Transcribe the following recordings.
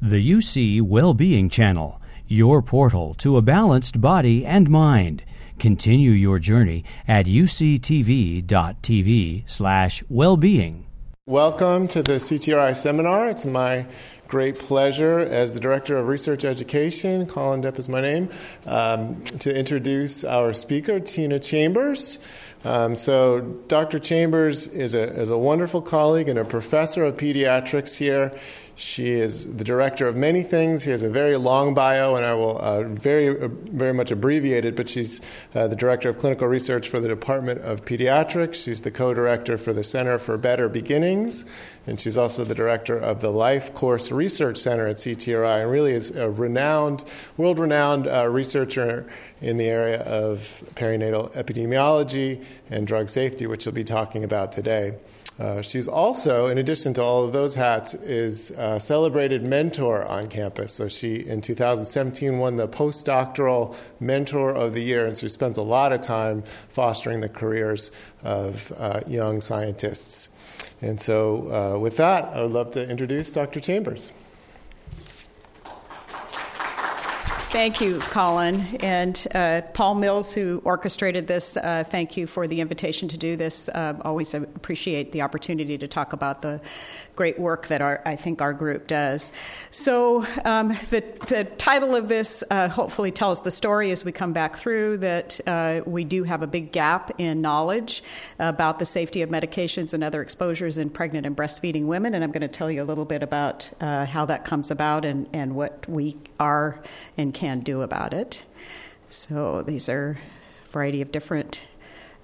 The UC Wellbeing Channel, your portal to a balanced body and mind. Continue your journey at uctv.tv slash wellbeing. Welcome to the CTRI seminar. It's my great pleasure as the Director of Research Education, Colin Depp is my name, um, to introduce our speaker, Tina Chambers. Um, so, Dr. Chambers is a, is a wonderful colleague and a professor of pediatrics here. She is the director of many things. She has a very long bio, and I will uh, very, uh, very much abbreviate it. But she's uh, the director of clinical research for the Department of Pediatrics. She's the co-director for the Center for Better Beginnings, and she's also the director of the Life Course Research Center at CTRI, and really is a renowned, world-renowned uh, researcher in the area of perinatal epidemiology and drug safety, which we'll be talking about today. Uh, she's also, in addition to all of those hats, is a celebrated mentor on campus. So she, in 2017, won the postdoctoral mentor of the year, and she spends a lot of time fostering the careers of uh, young scientists. And so, uh, with that, I would love to introduce Dr. Chambers. Thank you, Colin. And uh, Paul Mills, who orchestrated this, uh, thank you for the invitation to do this. Uh, always appreciate the opportunity to talk about the great work that our, I think our group does. So, um, the, the, title of this uh, hopefully tells the story as we come back through that uh, we do have a big gap in knowledge about the safety of medications and other exposures in pregnant and breastfeeding women. And I'm going to tell you a little bit about uh, how that comes about and, and what we are and can do about it. So these are a variety of different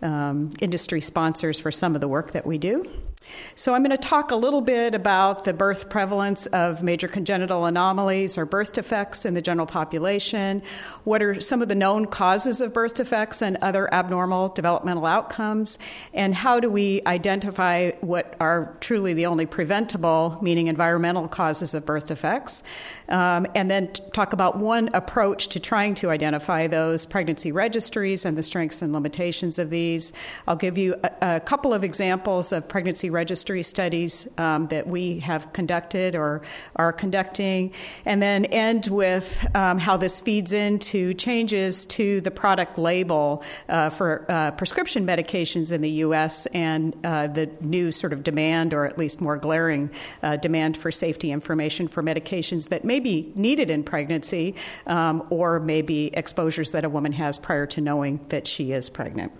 um, industry sponsors for some of the work that we do. So, I'm going to talk a little bit about the birth prevalence of major congenital anomalies or birth defects in the general population. What are some of the known causes of birth defects and other abnormal developmental outcomes? And how do we identify what are truly the only preventable, meaning environmental causes of birth defects? Um, and then talk about one approach to trying to identify those pregnancy registries and the strengths and limitations of these. I'll give you a, a couple of examples of pregnancy registry studies um, that we have conducted or are conducting, and then end with um, how this feeds into changes to the product label uh, for uh, prescription medications in the U.S. and uh, the new sort of demand, or at least more glaring uh, demand for safety information for medications that may be needed in pregnancy um, or maybe exposures that a woman has prior to knowing that she is pregnant.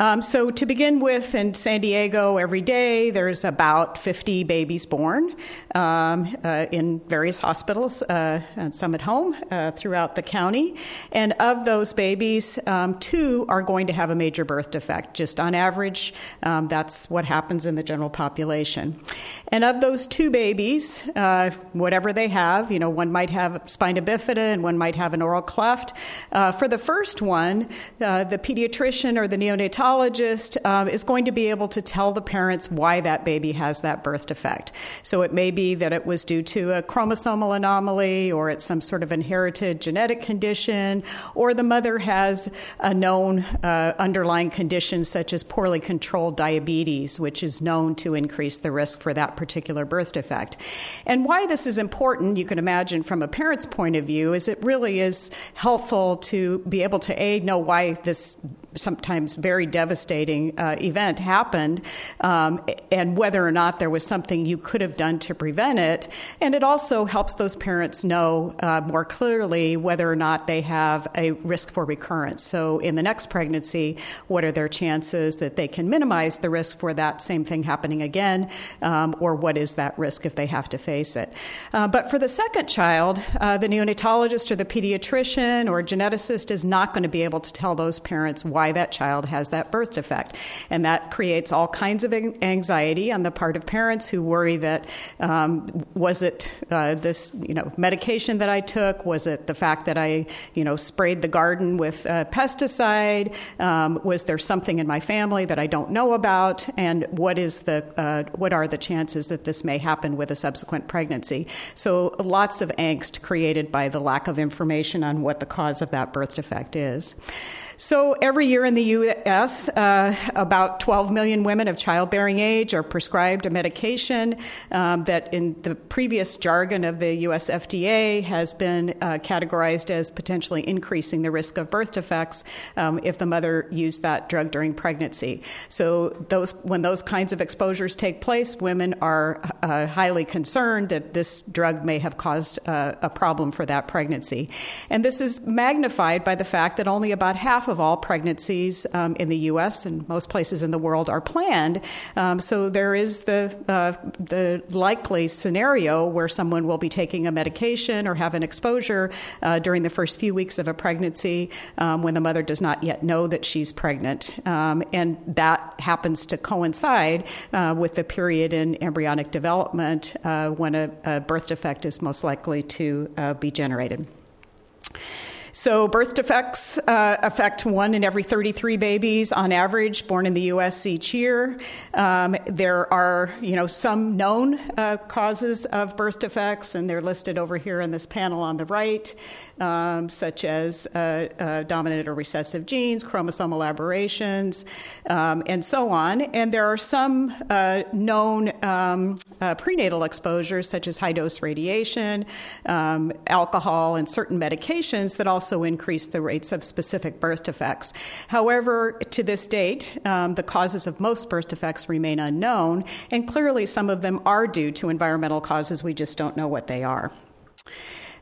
Um, so, to begin with, in San Diego, every day there's about 50 babies born um, uh, in various hospitals, uh, and some at home uh, throughout the county. And of those babies, um, two are going to have a major birth defect. Just on average, um, that's what happens in the general population. And of those two babies, uh, whatever they have, you know, one might have spina bifida and one might have an oral cleft. Uh, for the first one, uh, the pediatrician or the neonatologist um, is going to be able to tell the parents why that baby has that birth defect. So it may be that it was due to a chromosomal anomaly, or it's some sort of inherited genetic condition, or the mother has a known uh, underlying condition such as poorly controlled diabetes, which is known to increase the risk for that particular birth defect. And why this is important, you can imagine from a parent's point of view, is it really is helpful to be able to a know why this sometimes very devastating uh, event happened, um, and whether or not there was something you could have done to prevent it. And it also helps those parents know uh, more clearly whether or not they have a risk for recurrence. So, in the next pregnancy, what are their chances that they can minimize the risk for that same thing happening again, um, or what is that risk if they have to face it? Uh, but for the second child, uh, the neonatologist or the pediatrician or geneticist is not going to be able to tell those parents why why that child has that birth defect. And that creates all kinds of anxiety on the part of parents who worry that um, was it uh, this you know medication that I took? Was it the fact that I you know sprayed the garden with uh, pesticide? Um, was there something in my family that I don't know about? And what is the uh, what are the chances that this may happen with a subsequent pregnancy? So lots of angst created by the lack of information on what the cause of that birth defect is. So every year in the U.S., uh, about 12 million women of childbearing age are prescribed a medication um, that, in the previous jargon of the U.S. FDA, has been uh, categorized as potentially increasing the risk of birth defects um, if the mother used that drug during pregnancy. So, those when those kinds of exposures take place, women are uh, highly concerned that this drug may have caused uh, a problem for that pregnancy. And this is magnified by the fact that only about half of all pregnancies um, in the U.S. and most places in the world are planned. Um, so there is the uh, the likely scenario where someone will be taking a medication or have an exposure uh, during the first few weeks of a pregnancy um, when the mother does not yet know that she's pregnant, um, and that happens to coincide uh, with the period in embryonic development uh, when a, a, birth defect is most likely to uh, be generated. So, birth defects uh, affect one in every 33 babies on average born in the U.S. each year. Um, there are, you know, some known uh, causes of birth defects, and they're listed over here in this panel on the right um, such as uh, uh, dominant or recessive genes, chromosomal aberrations, um, and so on. And there are some uh, known um, uh, prenatal exposures, such as high dose radiation, um, alcohol, and certain medications that also increase the rates of specific birth defects. However, to this date, um, the causes of most birth defects remain unknown, and clearly some of them are due to environmental causes. We just don't know what they are.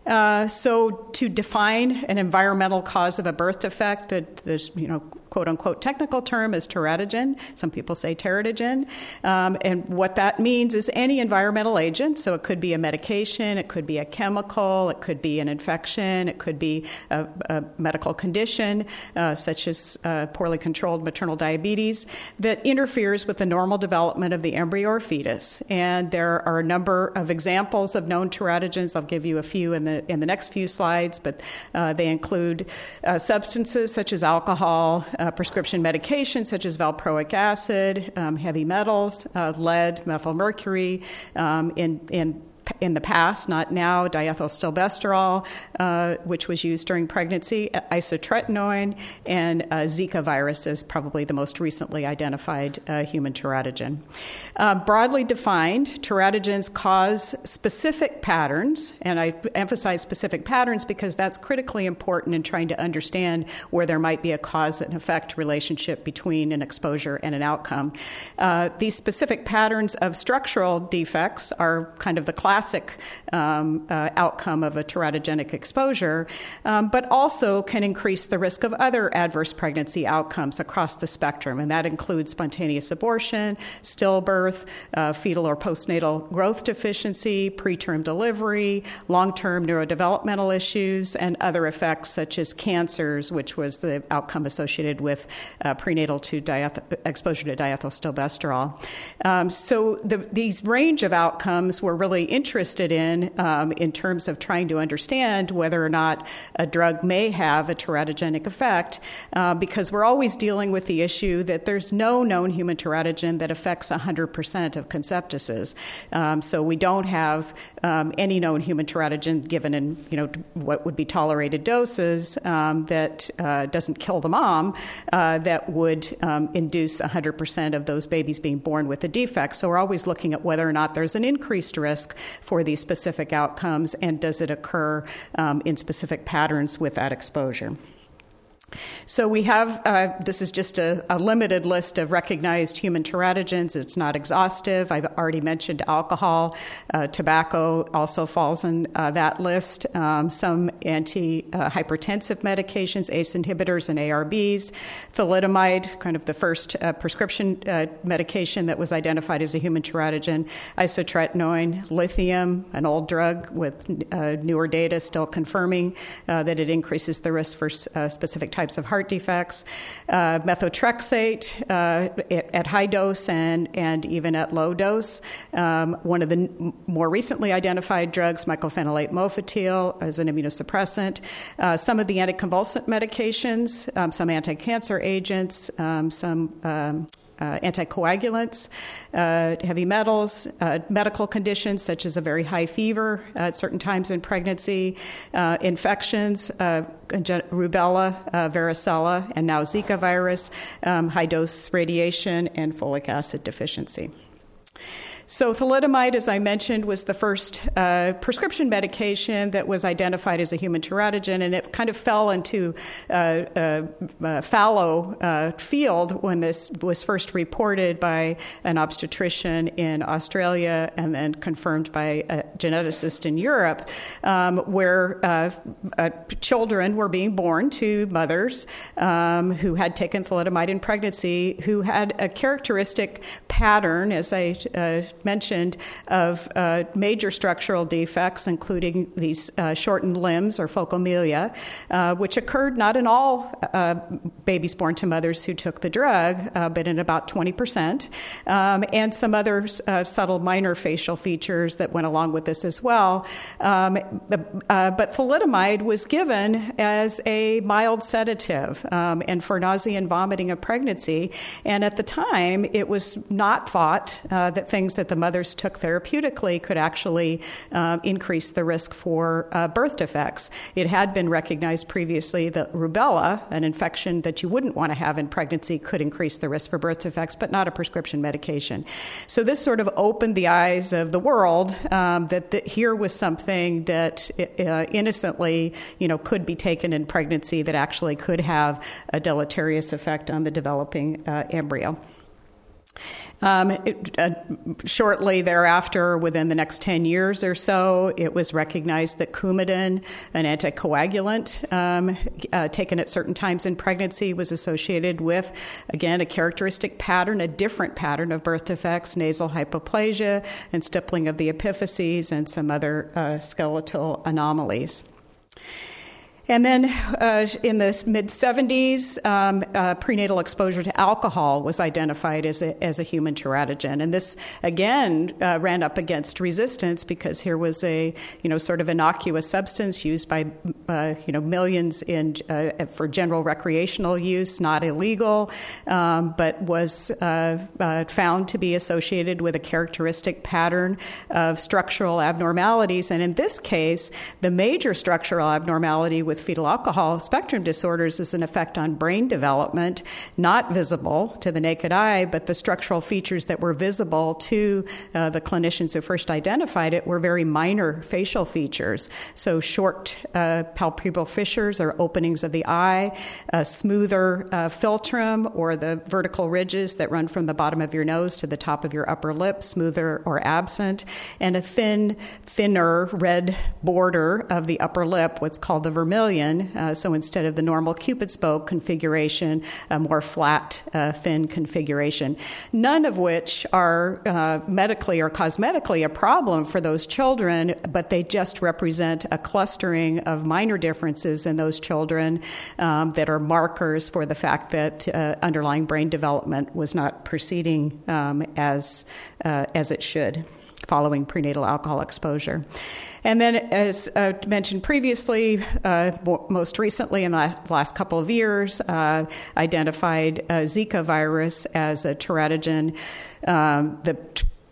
Uh, so, to define an environmental cause of a birth defect, that you know quote unquote technical term is teratogen. Some people say teratogen. Um, and what that means is any environmental agent. So it could be a medication, it could be a chemical, it could be an infection, it could be a, a medical condition, uh, such as uh, poorly controlled maternal diabetes, that interferes with the normal development of the embryo or fetus. And there are a number of examples of known teratogens. I'll give you a few in the, in the next few slides, but uh, they include uh, substances such as alcohol uh, prescription medications such as valproic acid, um, heavy metals, uh, lead, methylmercury, um, in, in in the past, not now, diethylstilbestrol, uh, which was used during pregnancy, isotretinoin, and uh, Zika virus is probably the most recently identified uh, human teratogen. Uh, broadly defined, teratogens cause specific patterns, and I emphasize specific patterns because that's critically important in trying to understand where there might be a cause and effect relationship between an exposure and an outcome. Uh, these specific patterns of structural defects are kind of the class classic um, uh, outcome of a teratogenic exposure, um, but also can increase the risk of other adverse pregnancy outcomes across the spectrum, and that includes spontaneous abortion, stillbirth, uh, fetal or postnatal growth deficiency, preterm delivery, long term neurodevelopmental issues, and other effects such as cancers, which was the outcome associated with uh, prenatal to dieth- exposure to diethylstilbestrol. Um, so the, these range of outcomes were really interesting interested in um, in terms of trying to understand whether or not a drug may have a teratogenic effect, uh, because we're always dealing with the issue that there's no known human teratogen that affects 100% of conceptuses. Um, so we don't have um, any known human teratogen given in you know what would be tolerated doses um, that uh, doesn't kill the mom uh, that would um, induce 100% of those babies being born with a defect. So we're always looking at whether or not there's an increased risk for these specific outcomes, and does it occur um, in specific patterns with that exposure? So we have uh, this is just a, a, limited list of recognized human teratogens. It's not exhaustive. I've already mentioned alcohol. Uh, tobacco also falls in uh, that list. Um, some anti-hypertensive medications, ACE inhibitors, and ARBs. Thalidomide, kind of the first uh, prescription uh, medication that was identified as a human teratogen. Isotretinoin, lithium, an old drug with uh, newer data still confirming that it increases the risk for specific types of heart defects, uh, methotrexate uh, at high dose and, and even at low dose. Um, one of the n- more recently identified drugs, mycophenolate mofetil, as an immunosuppressant. Uh, some of the anticonvulsant medications, um, some anti cancer agents, um, some um, uh, anticoagulants, uh, heavy metals, uh, medical conditions such as a very high fever at certain times in pregnancy, uh, infections, rubella, varicella, and now Zika virus, um, high dose radiation, and folic acid deficiency. So, thalidomide, as I mentioned, was the first uh, prescription medication that was identified as a human teratogen, and it kind of fell into uh, a, a fallow uh, field when this was first reported by an obstetrician in Australia and then confirmed by a geneticist in Europe, um, where uh, uh, children were being born to mothers um, who had taken thalidomide in pregnancy who had a characteristic pattern, as I uh, mentioned of uh, major structural defects, including these uh, shortened limbs or phocomelia, uh, which occurred not in all uh, babies born to mothers who took the drug, uh, but in about 20%, um, and some other subtle minor facial features that went along with this as well. Um, but thalidomide was given as a mild sedative um, and for nausea and vomiting of pregnancy. And at the time, it was not thought that things that the mothers took therapeutically could actually uh, increase the risk for uh, birth defects. It had been recognized previously that rubella, an infection that you wouldn't want to have in pregnancy, could increase the risk for birth defects, but not a prescription medication. So this sort of opened the eyes of the world um, that, that, here was something that uh, innocently, you know, could be taken in pregnancy that actually could have a deleterious effect on the developing uh, embryo. Um, it, uh, shortly thereafter, within the next 10 years or so, it was recognized that Coumadin, an anticoagulant um, uh, taken at certain times in pregnancy, was associated with, again, a characteristic pattern, a different pattern of birth defects, nasal hypoplasia, and stippling of the epiphyses, and some other uh, skeletal anomalies. And then uh, in the mid 70s, um, uh, prenatal exposure to alcohol was identified as a, as a human teratogen. And this, again, uh, ran up against resistance because here was a, you know, sort of innocuous substance used by, uh, you know, millions in, uh, for general recreational use, not illegal, um, but was uh, found to be associated with a characteristic pattern of structural abnormalities. And in this case, the major structural abnormality with with fetal alcohol spectrum disorders is an effect on brain development, not visible to the naked eye, but the structural features that were visible to uh, the clinicians who first identified it were very minor facial features. So, short uh, palpebral fissures or openings of the eye, a smoother uh, philtrum or the vertical ridges that run from the bottom of your nose to the top of your upper lip, smoother or absent, and a thin, thinner red border of the upper lip, what's called the vermilion uh, so instead of the normal Cupid's bow configuration, a more flat, uh, thin configuration. None of which are uh, medically or cosmetically a problem for those children, but they just represent a clustering of minor differences in those children um, that are markers for the fact that uh, underlying brain development was not proceeding um, as, uh, as it should following prenatal alcohol exposure. And then, as uh, mentioned previously, uh, most recently in the last couple of years, uh, identified uh, Zika virus as a teratogen. Um, the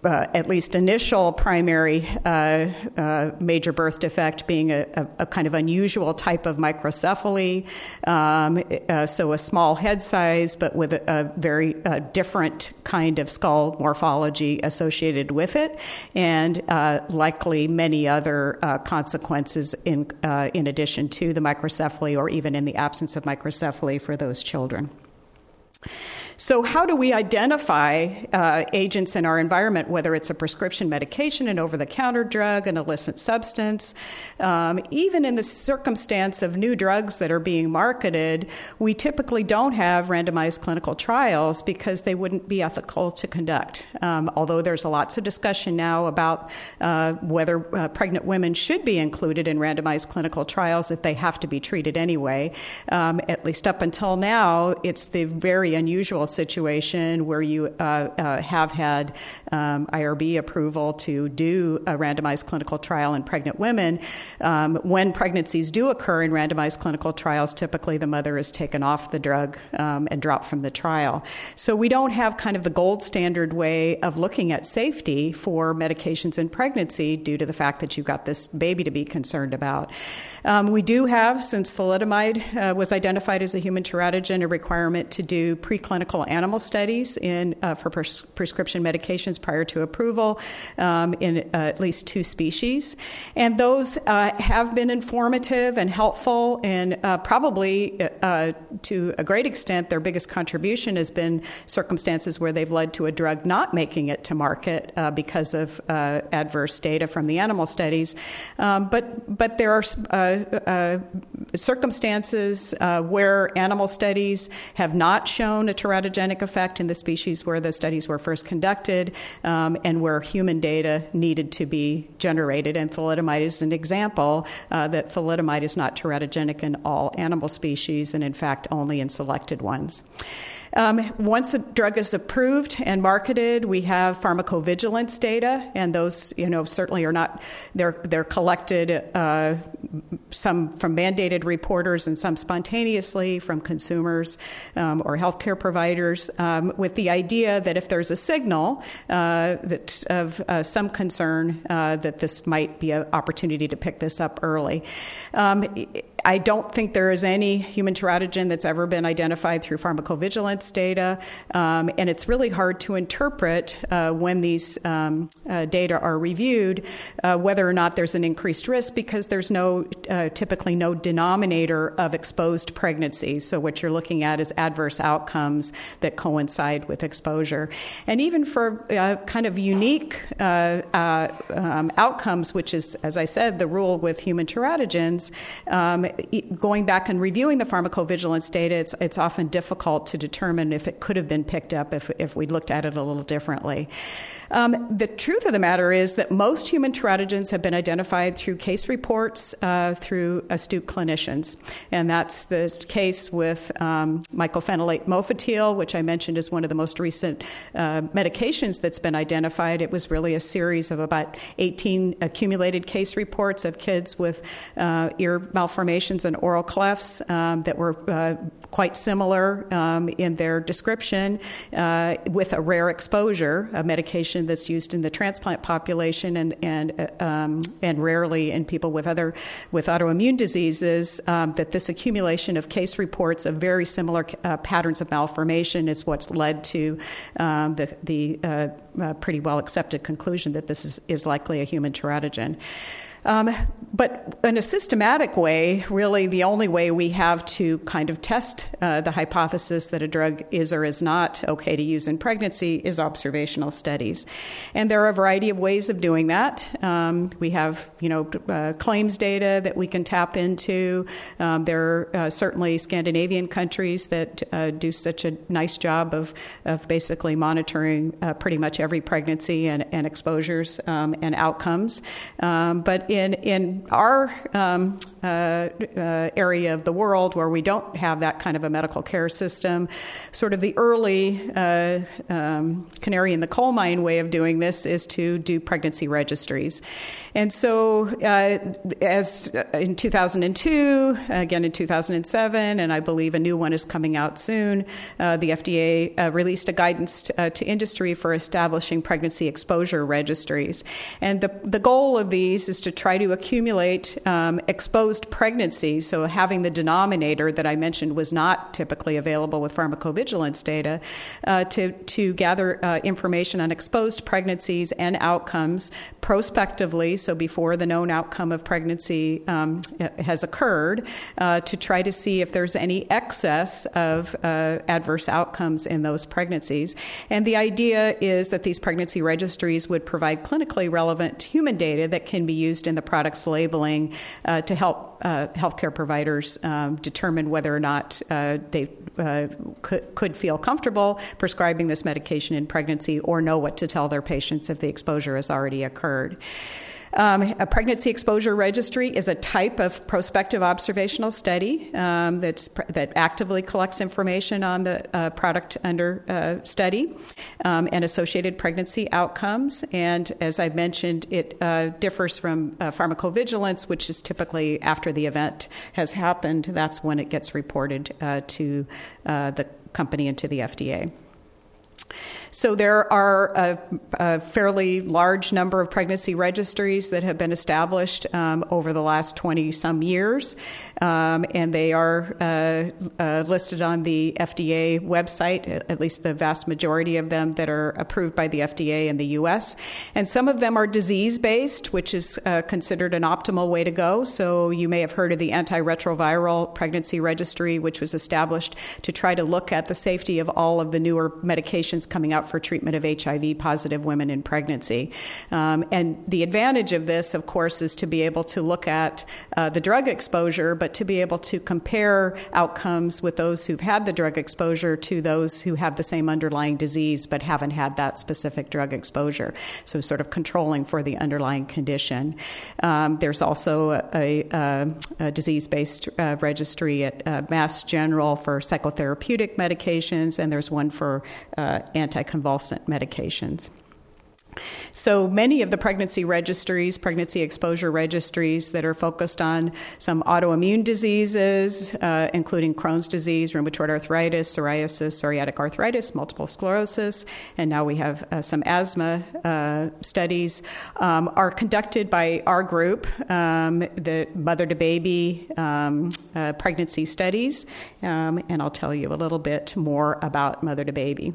uh, at least initial primary uh, uh, major birth defect being a, a, a, kind of unusual type of microcephaly, um, uh, so a small head size, but with a, a very uh, different kind of skull morphology associated with it, and likely many other consequences in in addition to the microcephaly, or even in the absence of microcephaly for those children. So, how do we identify uh, agents in our environment, whether it's a prescription medication, an over the counter drug, an illicit substance? Um, even in the circumstance of new drugs that are being marketed, we typically don't have randomized clinical trials because they wouldn't be ethical to conduct. Um, although there's lots of discussion now about uh, whether uh, pregnant women should be included in randomized clinical trials if they have to be treated anyway. Um, at least up until now, it's the very unusual situation where you uh, uh, have had um, IRB approval to do a randomized clinical trial in pregnant women. Um, when pregnancies do occur in randomized clinical trials, typically the mother is taken off the drug um, and dropped from the trial. So we don't have kind of the gold standard way of looking at safety for medications in pregnancy due to the fact that you've got this baby to be concerned about. Um, we do have, since thalidomide uh, was identified as a human teratogen, a requirement to do preclinical animal studies in uh, for pres- prescription medications prior to approval um, in uh, at least two species, and those uh, have been informative and helpful, and uh, probably uh, to a great extent, their biggest contribution has been circumstances where they've led to a drug not making it to market because of adverse data from the animal studies. Um, but but there are circumstances where animal studies have not shown a teratogenic effect in the species where the studies were first conducted um, and where human data needed to be generated. And thalidomide is an example uh, that thalidomide is not teratogenic in all animal species and, in fact, only in selected ones. Um, once a drug is approved and marketed, we have pharmacovigilance data, and those, you know, certainly are not. They're they're collected uh, some from mandated reporters and some spontaneously from consumers um, or healthcare providers, um, with the idea that if there's a signal uh, that of uh, some concern uh, that this might be an opportunity to pick this up early. Um, I don't think there is any human teratogen that's ever been identified through pharmacovigilance data, um, and it's really hard to interpret uh, when these um, uh, data are reviewed uh, whether or not there's an increased risk because there's no uh, typically no denominator of exposed pregnancy. So what you're looking at is adverse outcomes that coincide with exposure, and even for uh, kind of unique uh, um, outcomes, which is, as I said, the rule with human teratogens. Going back and reviewing the pharmacovigilance data, it's, it's often difficult to determine if it could have been picked up if, if we looked at it a little differently. Um, the truth of the matter is that most human teratogens have been identified through case reports uh, through astute clinicians. And that's the case with um, mycophenolate mofetil, which I mentioned is one of the most recent uh, medications that's been identified. It was really a series of about 18 accumulated case reports of kids with uh, ear malformations and oral clefts um, that were uh, quite similar um, in their description uh, with a rare exposure, a medication that's used in the transplant population and and uh, um, and rarely in people with other with autoimmune diseases. Um, that this accumulation of case reports of very similar uh, patterns of malformation is what's led to um, the the uh, uh, pretty well accepted conclusion that this is, is likely a human teratogen. Um, but in a systematic way, really the only way we have to kind of test uh, the hypothesis that a drug is or is not okay to use in pregnancy is observational studies. And there are a variety of ways of doing that. Um, we have, you know, uh, claims data that we can tap into. Um, there are uh, certainly Scandinavian countries that uh, do such a nice job of, of basically monitoring uh, pretty much every pregnancy and, and exposures um, and outcomes. Um, but in in our um, uh, uh, area of the world where we don't have that kind of a medical care system, sort of the early uh, um, canary in the coal mine way of doing this is to do pregnancy registries, and so uh, as in 2002, again in 2007, and I believe a new one is coming out soon. Uh, the FDA uh, released a guidance to, to industry for establishing pregnancy exposure registries, and the the goal of these is to try to accumulate um, exposed pregnancies. So, having the denominator that I mentioned was not typically available with pharmacovigilance data, uh, to, to gather uh, information on exposed pregnancies and outcomes prospectively, so before the known outcome of pregnancy um, has occurred, uh, to try to see if there's any excess of uh, adverse outcomes in those pregnancies. And the idea is that these pregnancy registries would provide clinically relevant human data that can be used in the product's labeling uh, to help uh, healthcare providers um, determine whether or not uh, they uh, could, could feel comfortable prescribing this medication in pregnancy or know what to tell their patients if the exposure has already occurred. Um, a pregnancy exposure registry is a type of prospective observational study um, that's, that actively collects information on the uh, product under uh, study um, and associated pregnancy outcomes. And as I mentioned, it uh, differs from uh, pharmacovigilance, which is typically after the event has happened. That's when it gets reported uh, to uh, the company and to the FDA. So there are a, a, fairly large number of pregnancy registries that have been established um, over the last 20 some years, um, and they are uh, uh, listed on the FDA website, at least the vast majority of them that are approved by the FDA in the US. And some of them are disease based, which is uh, considered an optimal way to go. So you may have heard of the antiretroviral pregnancy registry, which was established to try to look at the safety of all of the newer medications coming out for treatment of HIV positive women in pregnancy. Um, and the advantage of this, of course, is to be able to look at uh, the drug exposure, but to be able to compare outcomes with those who've had the drug exposure to those who have the same underlying disease but haven't had that specific drug exposure. So, sort of controlling for the underlying condition. Um, there's also a, a, a disease based uh, registry at uh, Mass General for psychotherapeutic medications, and there's one for uh, anticonvulsant medications. So many of the pregnancy registries, pregnancy exposure registries that are focused on some autoimmune diseases, uh, including Crohn's disease, rheumatoid arthritis, psoriasis, psoriatic arthritis, multiple sclerosis, and now we have uh, some asthma uh, studies, um, are conducted by our group, um, the mother to baby um, uh, pregnancy studies, um, and I'll tell you a little bit more about mother to baby.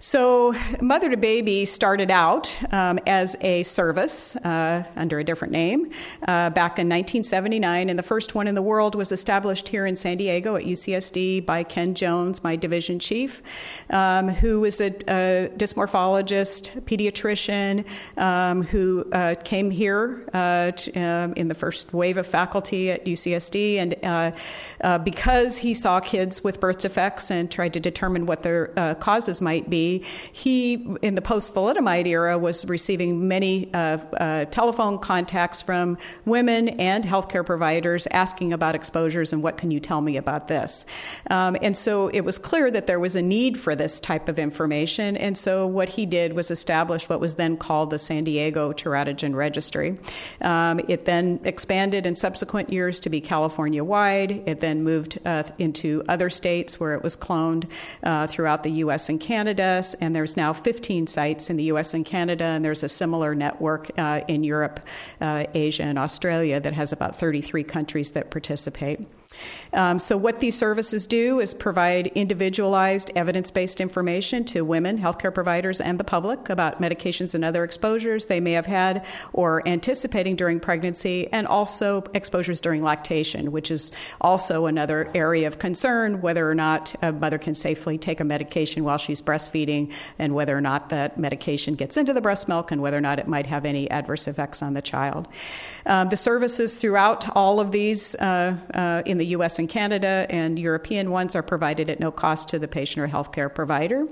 So, Mother to Baby started out um, as a service uh, under a different name uh, back in 1979, and the first one in the world was established here in San Diego at UCSD by Ken Jones, my division chief, um, who was a, a, dysmorphologist, pediatrician, um, who uh, came here uh, to, um, in the first wave of faculty at UCSD, and uh, uh, because he saw kids with birth defects and tried to determine what their causes might be he, in the post thalidomide era, was receiving many uh, uh, telephone contacts from women and healthcare providers asking about exposures and what can you tell me about this. Um, and so it was clear that there was a need for this type of information. And so what he did was establish what was then called the San Diego Teratogen Registry. Um, it then expanded in subsequent years to be California wide. It then moved uh, into other states where it was cloned uh, throughout the U.S. and Canada and there's now 15 sites in the US and Canada, and there's a similar network uh, in Europe, uh, Asia, and Australia that has about 33 countries that participate. Um, so, what these services do is provide individualized evidence based information to women, healthcare providers, and the public about medications and other exposures they may have had or anticipating during pregnancy, and also exposures during lactation, which is also another area of concern whether or not a mother can safely take a medication while she's breastfeeding, and whether or not that medication gets into the breast milk, and whether or not it might have any adverse effects on the child. Um, the services throughout all of these uh, uh, in the US and Canada, and European ones are provided at no cost to the patient or healthcare provider.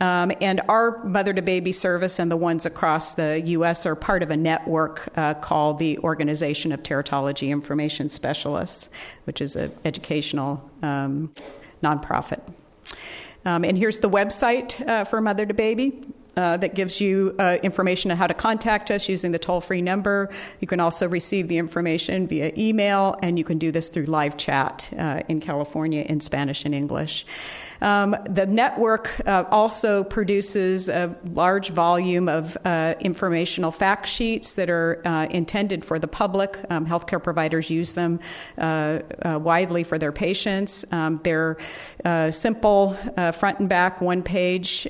Um, and our mother to baby service and the ones across the US are part of a network uh, called the Organization of Teratology Information Specialists, which is an educational um, nonprofit. Um, and here's the website uh, for Mother to Baby. Uh, that gives you uh, information on how to contact us using the toll free number. You can also receive the information via email, and you can do this through live chat uh, in California in Spanish and English. Um, the network uh, also produces a large volume of uh, informational fact sheets that are uh, intended for the public. Um, healthcare providers use them uh, uh, widely for their patients. Um, they're uh, simple, front and back, one page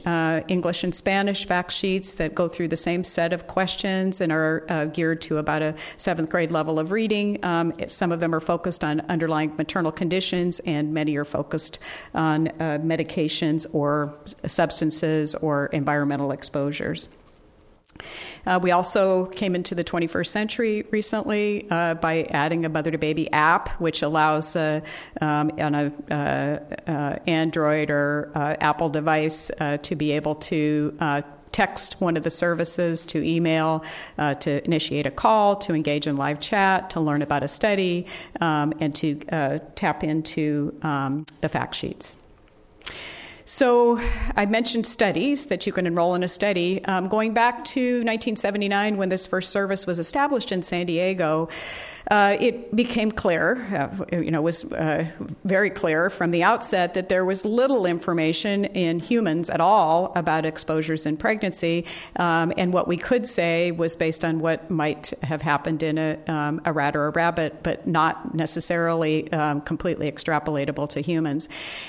English and Spanish fact sheets that go through the same set of questions and are geared to about a seventh grade level of reading. Um, some of them are focused on underlying maternal conditions, and many are focused on medications or substances or environmental exposures. Uh, we also came into the 21st century recently uh, by adding a mother to baby app, which allows uh, um, on a uh, uh, Android or uh, Apple device to be able to text one of the services, to email, uh, to initiate a call, to engage in live chat, to learn about a study, um, and to uh, tap into um, the fact sheets. So, I mentioned studies that you can enroll in a study. Um, going back to 1979, when this first service was established in San Diego, uh, it became clear, uh, you know, was uh, very clear from the outset that there was little information in humans at all about exposures in pregnancy, um, and what we could say was based on what might have happened in a, um, a rat or a rabbit, but not necessarily um, completely extrapolatable to humans.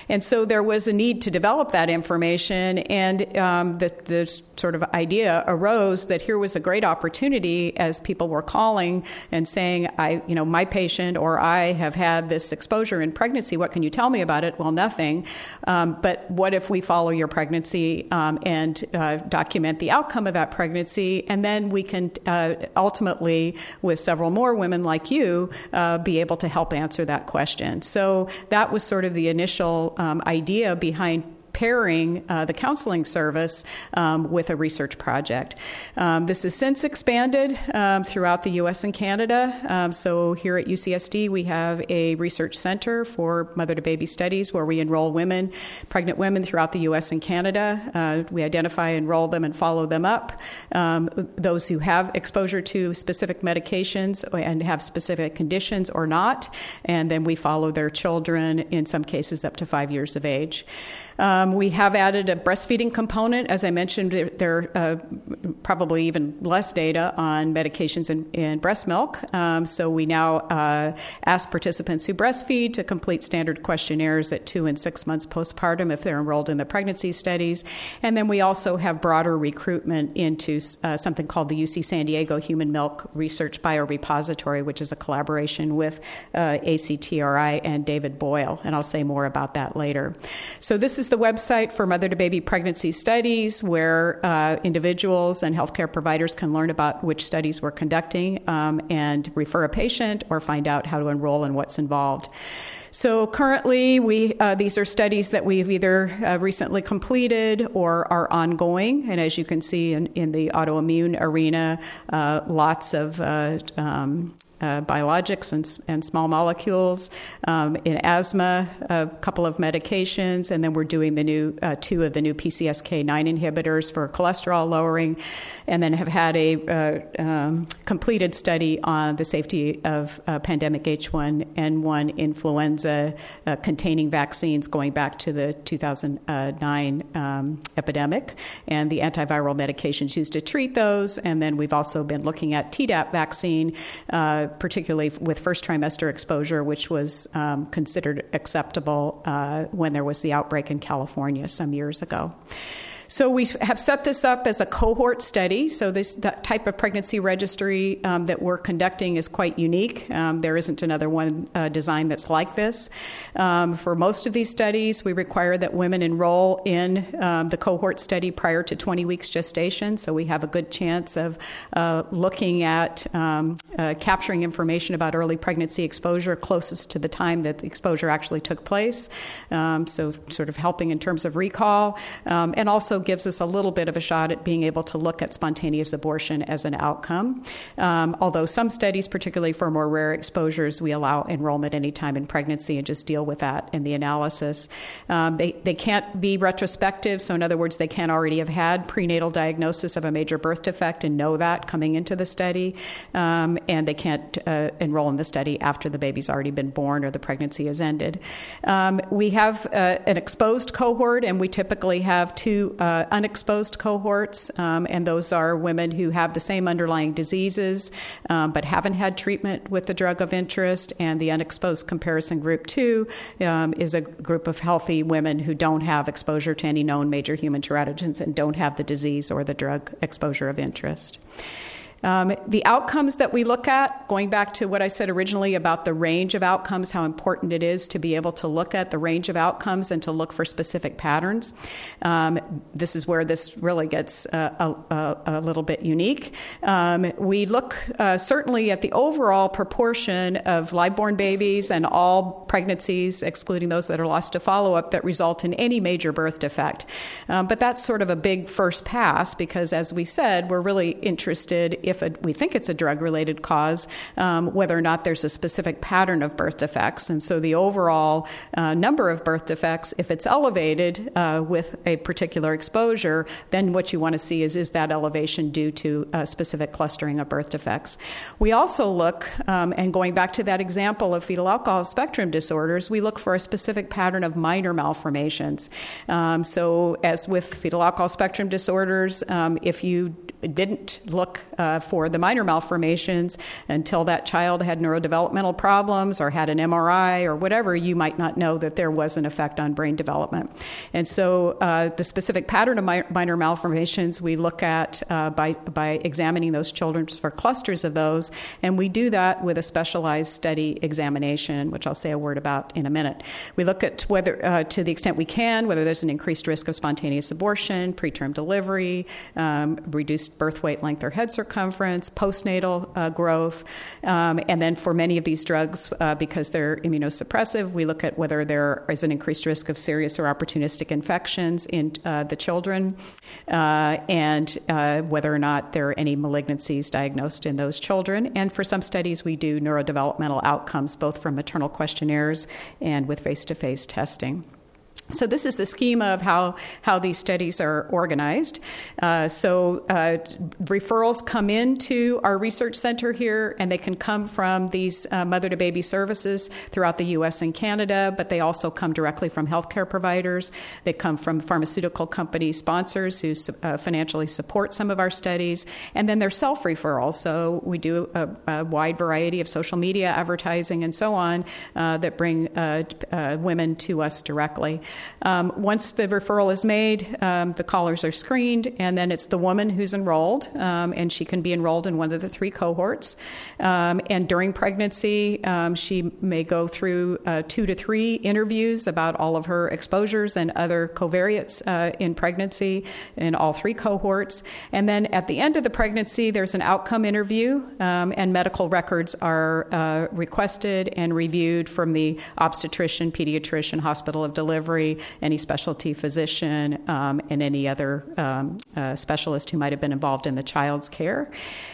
And so there was a need to develop that information, and um, the, the sort of idea arose that here was a great opportunity as people were calling and saying, I, you know, my patient or I have had this exposure in pregnancy. What can you tell me about it? Well, nothing. Um, but what if we follow your pregnancy um, and uh, document the outcome of that pregnancy, and then we can uh, ultimately, with several more women like you, uh, be able to help answer that question. So that was sort of the initial um, idea behind pairing uh, the counseling service um, with a research project. Um, this has since expanded um, throughout the U.S. and Canada. Um, so here at UCSD, we have a research center for mother to baby studies where we enroll women, pregnant women throughout the U.S. and Canada. Uh, we identify, enroll them, and follow them up. Um, those who have exposure to specific medications and have specific conditions or not, and then we follow their children in some cases up to five years of age. Um, we have added a breastfeeding component. As I mentioned, there are uh, probably even less data on medications in, in breast milk. Um, so we now uh, ask participants who breastfeed to complete standard questionnaires at two and six months postpartum if they're enrolled in the pregnancy studies. And then we also have broader recruitment into uh, something called the UC San Diego Human Milk Research Biorepository, which is a collaboration with uh, ACTRI and David Boyle. And I'll say more about that later. So this is is the website for mother to baby pregnancy studies where uh, individuals and healthcare providers can learn about which studies we're conducting um, and refer a patient or find out how to enroll and what's involved. So currently, we uh, these are studies that we've either uh, recently completed or are ongoing. And as you can see in, in the autoimmune arena, uh, lots of uh, um, uh, biologics and, and, small molecules. Um, in asthma, a couple of medications, and then we're doing the new uh, two of the new PCSK9 inhibitors for cholesterol lowering, and then have had a uh, um, completed study on the safety of uh, pandemic H1N1 influenza uh, containing vaccines going back to the 2009 um, epidemic and the antiviral medications used to treat those. And then we've also been looking at Tdap vaccine uh, particularly with first trimester exposure, which was um, considered acceptable uh, when there was the outbreak in California some years ago. So we have set this up as a cohort study. So this type of pregnancy registry um, that we're conducting is quite unique. Um, there isn't another one uh, design that's like this. Um, for most of these studies, we require that women enroll in um, the cohort study prior to 20 weeks gestation. So we have a good chance of uh, looking at um, uh, capturing information about early pregnancy exposure closest to the time that the exposure actually took place. Um, so sort of helping in terms of recall and also also gives us a little bit of a shot at being able to look at spontaneous abortion as an outcome. Um, although some studies, particularly for more rare exposures, we allow enrollment anytime in pregnancy and just deal with that in the analysis. Um, they, they can't be retrospective, so in other words, they can't already have had prenatal diagnosis of a major birth defect and know that coming into the study, um, and they can't uh, enroll in the study after the baby's already been born or the pregnancy has ended. Um, we have uh, an exposed cohort, and we typically have two uh, unexposed cohorts, um, and those are women who have the same underlying diseases um, but haven't had treatment with the drug of interest. And the unexposed comparison group two um, is a group of healthy women who don't have exposure to any known major human teratogens and don't have the disease or the drug exposure of interest. Um, the outcomes that we look at, going back to what I said originally about the range of outcomes, how important it is to be able to look at the range of outcomes and to look for specific patterns. Um, this is where this really gets uh, a, a, little bit unique. Um, we look uh, certainly at the overall proportion of live born babies and all pregnancies, excluding those that are lost to follow up, that result in any major birth defect. Um, but that's sort of a big first pass because, as we said, we're really interested if a, we think it's a drug related cause, um, whether or not there's a specific pattern of birth defects. And so the overall uh, number of birth defects, if it's elevated uh, with a particular exposure, then what you want to see is is that elevation due to a specific clustering of birth defects. We also look, um, and going back to that example of fetal alcohol spectrum disorders, we look for a specific pattern of minor malformations. Um, so, as with fetal alcohol spectrum disorders, um, if you didn't look uh, for the minor malformations until that child had neurodevelopmental problems or had an MRI or whatever, you might not know that there was an effect on brain development. And so, uh, the specific pattern of minor malformations we look at uh, by, by examining those children for clusters of those, and we do that with a specialized study examination, which I'll say a word about in a minute. We look at whether, uh, to the extent we can, whether there's an increased risk of spontaneous abortion, preterm delivery, um, reduced birth weight, length, or head circumference, postnatal uh, growth, um, and then for many of these drugs, uh, because they're immunosuppressive, we look at whether there is an increased risk of serious or opportunistic infections in uh, the children, uh, and uh, whether or not there are any malignancies diagnosed in those children. And for some studies, we do neurodevelopmental outcomes, both from maternal questionnaires and with face to face testing. So this is the schema of how, how these studies are organized. Uh, so uh, referrals come into our research center here, and they can come from these uh, mother to baby services throughout the U.S. and Canada, but they also come directly from healthcare providers. They come from pharmaceutical company sponsors who uh, financially support some of our studies, and then they're self referrals. So we do a, a, wide variety of social media advertising and so on uh, that bring uh, women to us directly. Um, once the referral is made, um, the callers are screened, and then it's the woman who's enrolled, um, and she can be enrolled in one of the three cohorts. Um, and during pregnancy, um, she may go through uh, two to three interviews about all of her exposures and other covariates uh, in pregnancy in all three cohorts. And then at the end of the pregnancy, there's an outcome interview, and medical records are uh, requested and reviewed from the obstetrician, pediatrician, hospital of delivery any specialty physician, um, and any other um, uh, specialist who might have been involved in the child's care.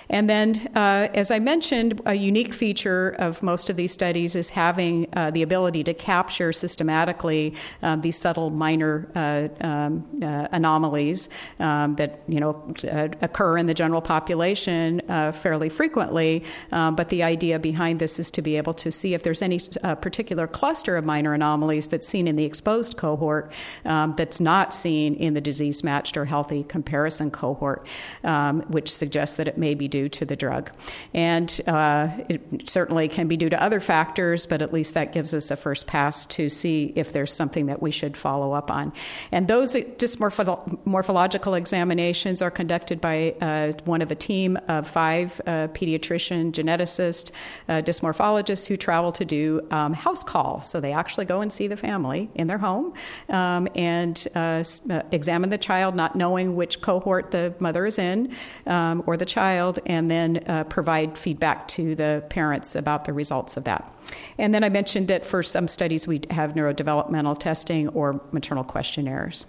And then, uh, as I mentioned, a unique feature of most of these studies is having uh, the ability to capture systematically um, these subtle minor uh, um, uh, anomalies um, that you know uh, occur in the general population fairly frequently. Um, but the idea behind this is to be able to see if there's any particular cluster of minor anomalies that's seen in the exposed cohort um, that's not seen in the disease matched or healthy comparison cohort, um, which suggests that it may be due to the drug. And uh, it certainly can be due to other factors, but at least that gives us a first pass to see if there's something that we should follow up on. And those dysmorphological examinations are conducted by uh, one of a team of five uh, pediatrician geneticists, uh, dysmorphologists who travel to do um, house calls. So they actually go and see the family in their home um, and uh, uh, examine the child, not knowing which cohort the mother is in um, or the child, and then uh, provide feedback to the parents about the results of that. And then I mentioned that for some studies we have neurodevelopmental testing or maternal questionnaires.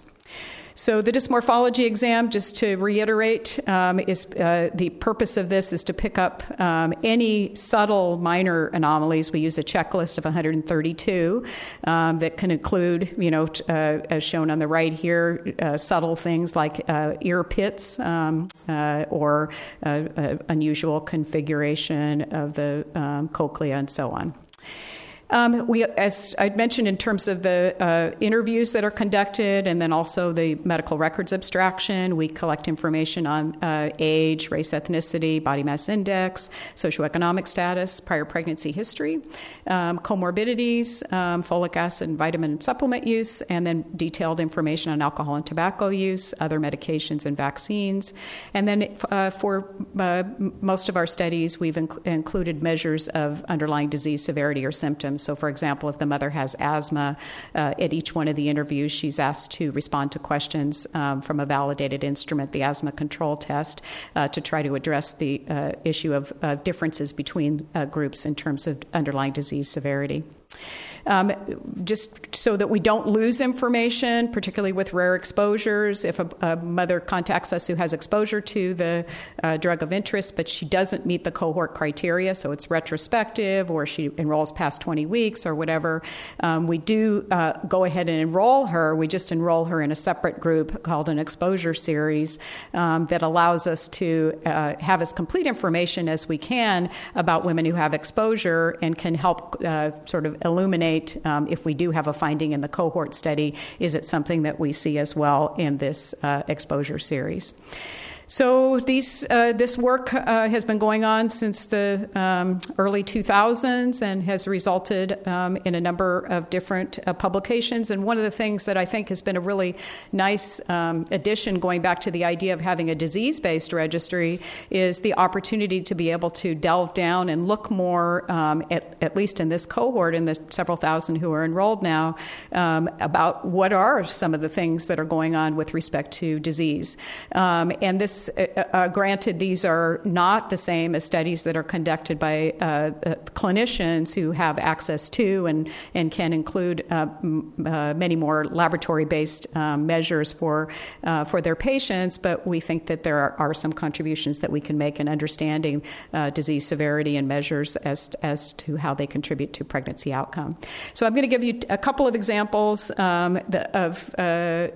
So, the dysmorphology exam, just to reiterate, um, is uh, the purpose of this is to pick up um, any subtle minor anomalies. We use a checklist of 132 um, that can include, you know, uh, as shown on the right here, uh, subtle things like uh, ear pits um, uh, or uh, unusual configuration of the um, cochlea and so on. Um, we, as I mentioned, in terms of the uh, interviews that are conducted, and then also the medical records abstraction, we collect information on uh, age, race, ethnicity, body mass index, socioeconomic status, prior pregnancy history, um, comorbidities, um, folic acid and vitamin supplement use, and then detailed information on alcohol and tobacco use, other medications and vaccines. And then uh, for uh, most of our studies, we've inc- included measures of underlying disease severity or symptoms. So, for example, if the mother has asthma, uh, at each one of the interviews, she's asked to respond to questions um, from a validated instrument, the asthma control test, uh, to try to address the uh, issue of uh, differences between uh, groups in terms of underlying disease severity um, just so that we don't lose information, particularly with rare exposures. If a, a mother contacts us who has exposure to the uh, drug of interest, but she doesn't meet the cohort criteria, so it's retrospective or she enrolls past 20 weeks or whatever, um, we do uh, go ahead and enroll her. We just enroll her in a separate group called an exposure series um, that allows us to uh, have as complete information as we can about women who have exposure and can help uh, sort of illuminate um, if we do have a finding in the cohort study, is it something that we see as well in this uh, exposure series? So these, uh, this work uh, has been going on since the um, early 2000s and has resulted um, in a number of different uh, publications. And one of the things that I think has been a really nice um, addition, going back to the idea of having a disease based registry, is the opportunity to be able to delve down and look more, um, at, at, least in this cohort, in the several thousand who are enrolled now, um, about what are some of the things that are going on with respect to disease. Um, and this uh, uh, granted, these are not the same as studies that are conducted by uh, uh clinicians who have access to and, and can include uh, uh, many more laboratory based um, measures for, for their patients, but we think that there are, are some contributions that we can make in understanding disease severity and measures as, as to how they contribute to pregnancy outcome. So I'm going to give you a couple of examples um, the, of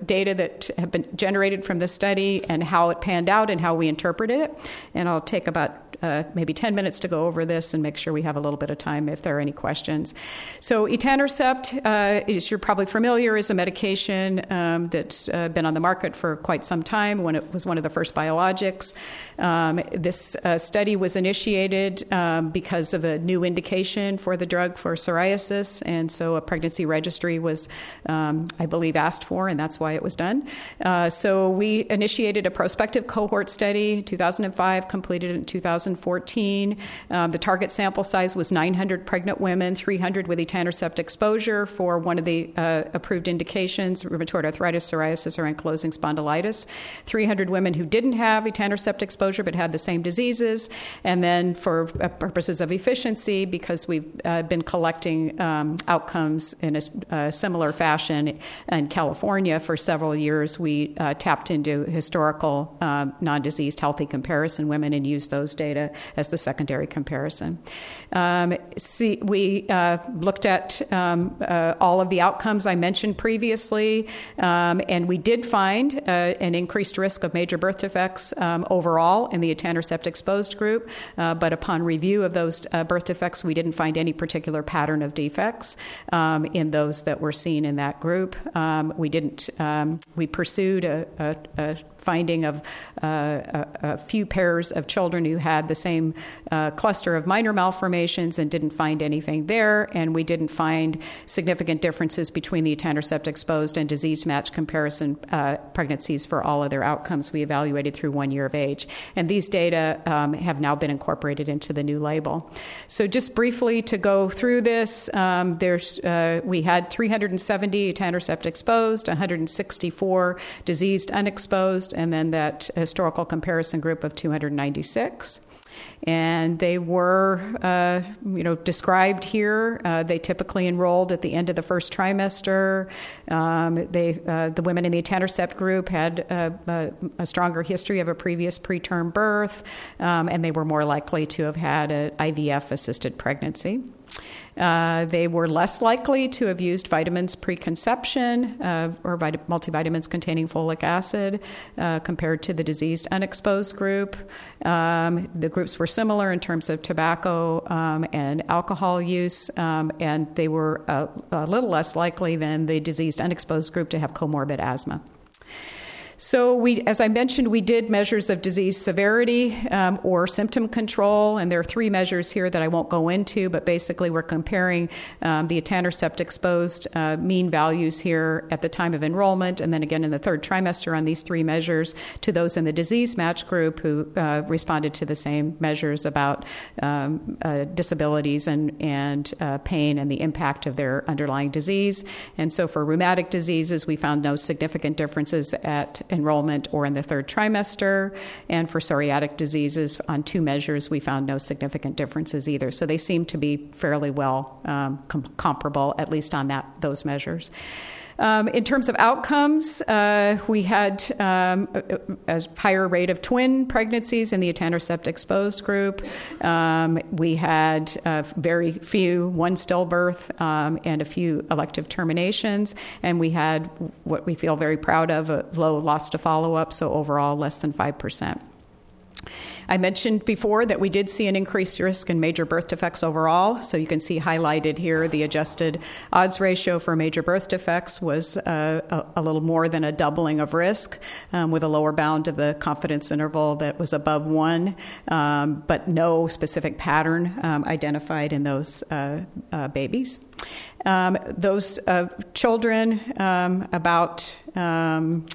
data that have been generated from this study and how it panned out and how we interpreted it. And I'll take about uh, maybe 10 minutes to go over this and make sure we have a little bit of time if there are any questions. So, etanercept, uh, you're probably familiar, is a medication um, that's uh, been on the market for quite some time when it was one of the first biologics. Um, this uh, study was initiated um, because of a new indication for the drug for psoriasis, and so a pregnancy registry was, um, I believe, asked for, and that's why it was done. Uh, so, we initiated a prospective cohort study 2005, completed in 2000. 2014. Um, the target sample size was 900 pregnant women, 300 with etanercept exposure for one of the uh, approved indications rheumatoid arthritis, psoriasis, or ankylosing spondylitis. 300 women who didn't have etanercept exposure but had the same diseases. And then, for uh, purposes of efficiency, because we've uh, been collecting um, outcomes in a, a, similar fashion in California for several years, we uh, tapped into historical um, non diseased healthy comparison women and used those data data as the secondary comparison. Um, see, we uh, looked at um, uh, all of the outcomes I mentioned previously, um, and we did find uh, an increased risk of major birth defects um, overall in the etanercept exposed group, uh, but upon review of those uh, birth defects, we didn't find any particular pattern of defects um, in those that were seen in that group. Um, we didn't. we pursued a, a, a finding of uh, a, few pairs of children who had the same uh, cluster of minor malformations and didn't find anything there, and we didn't find significant differences between the etanercept exposed and disease match comparison uh, pregnancies for all other outcomes we evaluated through one year of age. And these data um, have now been incorporated into the new label. So, just briefly to go through this, um, there's uh, we had 370 etanercept exposed, 164 diseased unexposed, and then that historical comparison group of 296 and they were, uh, you know, described here. Uh, they typically enrolled at the end of the first trimester. Um, they, uh, the women in the etanercept group had a, a, stronger history of a previous preterm birth, um, and they were more likely to have had an IVF-assisted pregnancy. Uh, they were less likely to have used vitamins preconception uh, or vit- multivitamins containing folic acid uh, compared to the diseased unexposed group. Um, the groups were similar in terms of tobacco um, and alcohol use, um, and they were a, a little less likely than the diseased unexposed group to have comorbid asthma. So, we, as I mentioned, we did measures of disease severity um, or symptom control, and there are three measures here that I won't go into, but basically we're comparing um, the etanercept exposed uh, mean values here at the time of enrollment, and then again in the third trimester on these three measures to those in the disease match group who uh, responded to the same measures about um, uh, disabilities and, and uh, pain and the impact of their underlying disease. And so for rheumatic diseases, we found no significant differences at enrollment or in the third trimester. And for psoriatic diseases, on two measures, we found no significant differences either. So they seem to be fairly well um, com- comparable, at least on that those measures. Um, in terms of outcomes, uh, we had um, a, a, higher rate of twin pregnancies in the etanercept exposed group. Um, we had uh, very few one stillbirth um, and a few elective terminations, and we had what we feel very proud of a low loss to follow up, so overall less than 5%. I mentioned before that we did see an increased risk in major birth defects overall. So you can see highlighted here the adjusted odds ratio for major birth defects was uh, a, a, little more than a doubling of risk, um, with a lower bound of the confidence interval that was above one, um, but no specific pattern um, identified in those uh, uh, babies. Um, those uh, children, um, about um,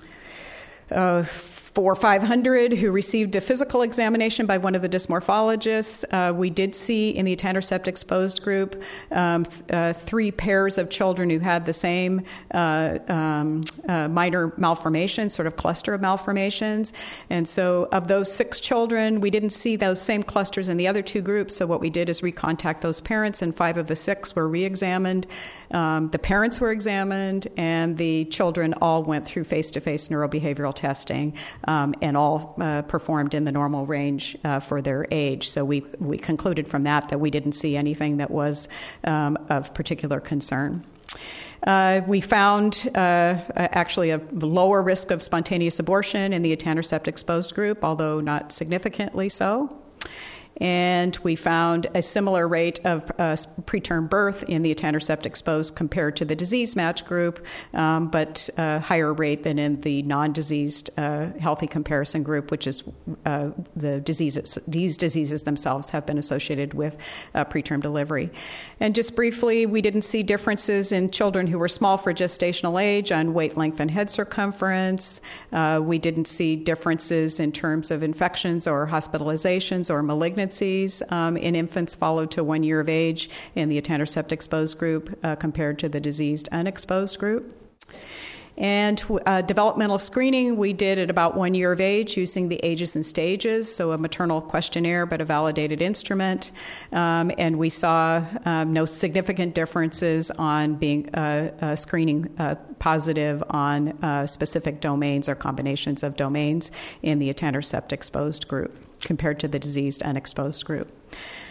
for 500 who received a physical examination by one of the dysmorphologists, uh, we did see in the etanercept exposed group um, th- uh, three pairs of children who had the same uh, um, uh, minor malformations, sort of cluster of malformations. And so, of those six children, we didn't see those same clusters in the other two groups. So, what we did is recontact those parents, and five of the six were re examined. Um, the parents were examined, and the children all went through face to face neurobehavioral testing um, and all uh, performed in the normal range uh, for their age. So we, we concluded from that that we didn't see anything that was um, of particular concern. Uh, we found uh, actually a lower risk of spontaneous abortion in the etanercept exposed group, although not significantly so and we found a similar rate of uh, preterm birth in the etanercept exposed compared to the disease match group, um, but a higher rate than in the non-diseased uh, healthy comparison group, which is uh, the diseases. These diseases themselves have been associated with uh, preterm delivery. And just briefly, we didn't see differences in children who were small for gestational age on weight, length, and head circumference. Uh, we didn't see differences in terms of infections or hospitalizations or malignancy pregnancies um, in infants followed to one year of age in the etanercept exposed group uh, compared to the diseased unexposed group. And uh, developmental screening we did at about one year of age using the ages and stages, so a maternal questionnaire but a validated instrument. Um, and we saw um, no significant differences on being uh, uh, screening uh, positive on uh, specific domains or combinations of domains in the etanercept exposed group compared to the diseased unexposed group.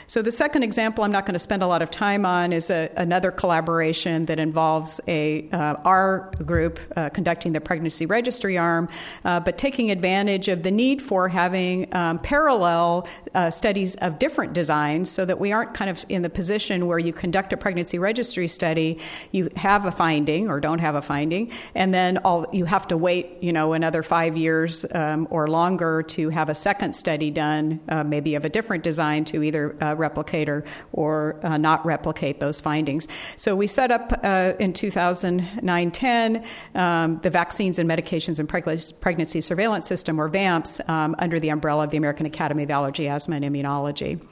So, the second example I'm not going to spend a lot of time on is a, another collaboration that involves a, uh, our group uh, conducting the pregnancy registry arm, uh, but taking advantage of the need for having um, parallel uh, studies of different designs so that we aren't kind of in the position where you conduct a pregnancy registry study, you have a finding or don't have a finding, and then all, you have to wait, you know, another five years um, or longer to have a second study done, uh, maybe of a different design to either uh, replicate or, or uh, not replicate those findings. So we set up uh, in 2009 10 um, the Vaccines and Medications and Pregnancy Surveillance System, or VAMPS, um, under the umbrella of the American Academy of Allergy, Asthma, and Immunology.